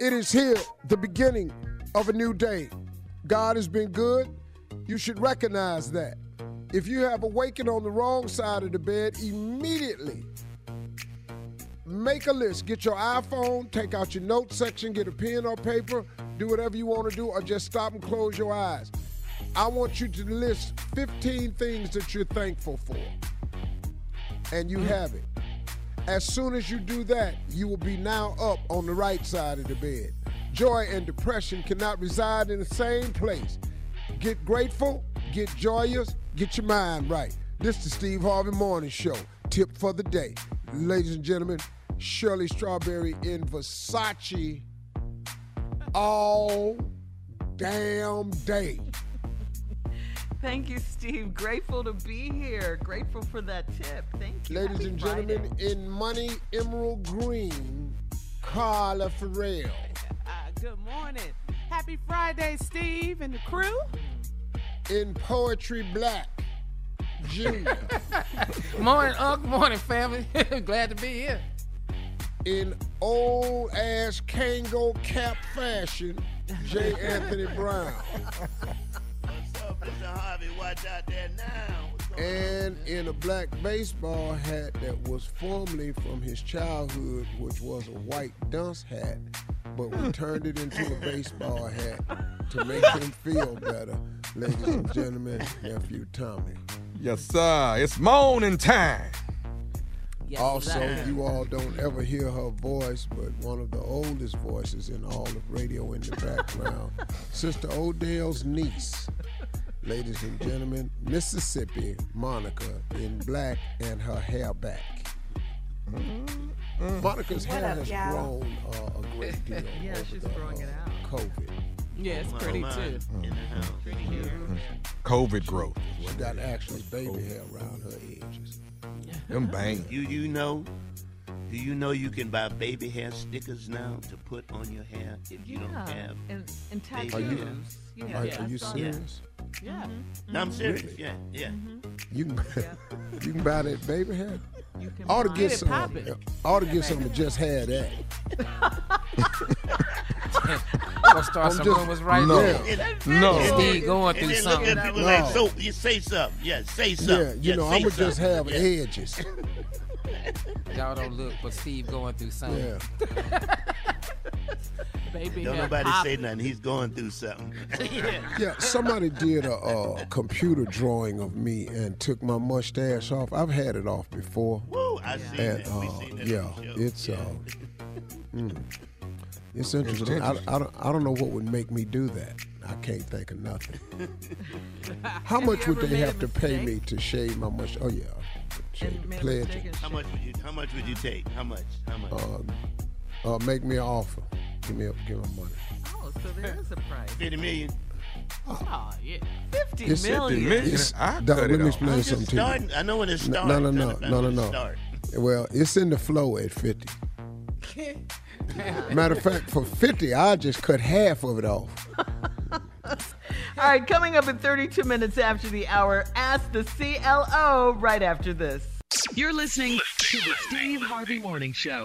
it is here, the beginning of a new day. God has been good. You should recognize that. If you have awakened on the wrong side of the bed, immediately make a list. Get your iPhone, take out your notes section, get a pen or paper, do whatever you want to do, or just stop and close your eyes. I want you to list 15 things that you're thankful for. And you have it. As soon as you do that, you will be now up on the right side of the bed. Joy and depression cannot reside in the same place. Get grateful, get joyous, get your mind right. This is the Steve Harvey Morning Show. Tip for the day. Ladies and gentlemen, Shirley Strawberry in Versace all damn day. Thank you, Steve. Grateful to be here. Grateful for that tip. Thank you. Ladies Happy and Friday. gentlemen, in money emerald green, Carla Ferrell. Uh, good morning. Happy Friday, Steve and the crew. In poetry black, Junior. morning, Uncle. Morning, family. Glad to be here. in old ass Kangol cap fashion, J. Anthony Brown. And in a black baseball hat that was formerly from his childhood, which was a white dunce hat, but we turned it into a baseball hat to make him feel better. Ladies and gentlemen, nephew Tommy. Yes, sir. It's morning time. Yes, Also, sir. you all don't ever hear her voice, but one of the oldest voices in all of radio in the background, Sister Odell's niece. Ladies and gentlemen, Mississippi Monica in black and her hair back. Monica's hair up, has y'all? grown uh, a great deal Yeah, over she's the, growing it uh, out. COVID. Yeah, it's on? pretty Mine too. In the house. COVID growth. She got actually baby hair around her edges. Them bang. You you know? Do you know you can buy baby hair stickers now to put on your hair if you don't have? and, and Are tattoos. you- yeah, Are, I are you saw that. serious? Yeah. Mm-hmm. Mm-hmm. No, I'm mm-hmm. serious. Really? Yeah, yeah. You can, you can buy that baby hair? You can Ought to get it. some. poppin'. Ought to get some. that Just have that. gonna start I'm some just- rumors right no. there. No. Steve going through then look something. at people No. like, so you say something. Yeah, say Yeah, something. you know, I'm gonna just something. have Yeah. edges. Y'all don't look, but Steve going through something. Yeah. Baby Don't nobody popping. say nothing. He's going through something. Yeah, somebody did a, uh computer drawing of me and took my mustache off. I've had it off before, Woo, I seen and that. We uh, seen that yeah, on it's Yeah. uh, mm, it's interesting. I, I, don't, I don't know what would make me do that. I can't think of nothing. How much would they have to pay me to shave my mustache? Oh yeah, shave, And pledge it. and How much would you? How much would you take? How much? How much? Uh, uh, make me an offer. Give me, up, give me money. Oh, so there is a price. Fifty million. Oh, oh yeah. Fifty It's- million. It's, I Dog, cut let it me off. explain I'm just something to you. I know when it's No, starting. no, no, Trying to no, no, no. start. Well, it's in the flow at 50. Matter of fact, for 50, I just cut half of it off. All right, coming up in 32 minutes after the hour, ask the CLO right after this. You're listening to the Steve Harvey Morning Show.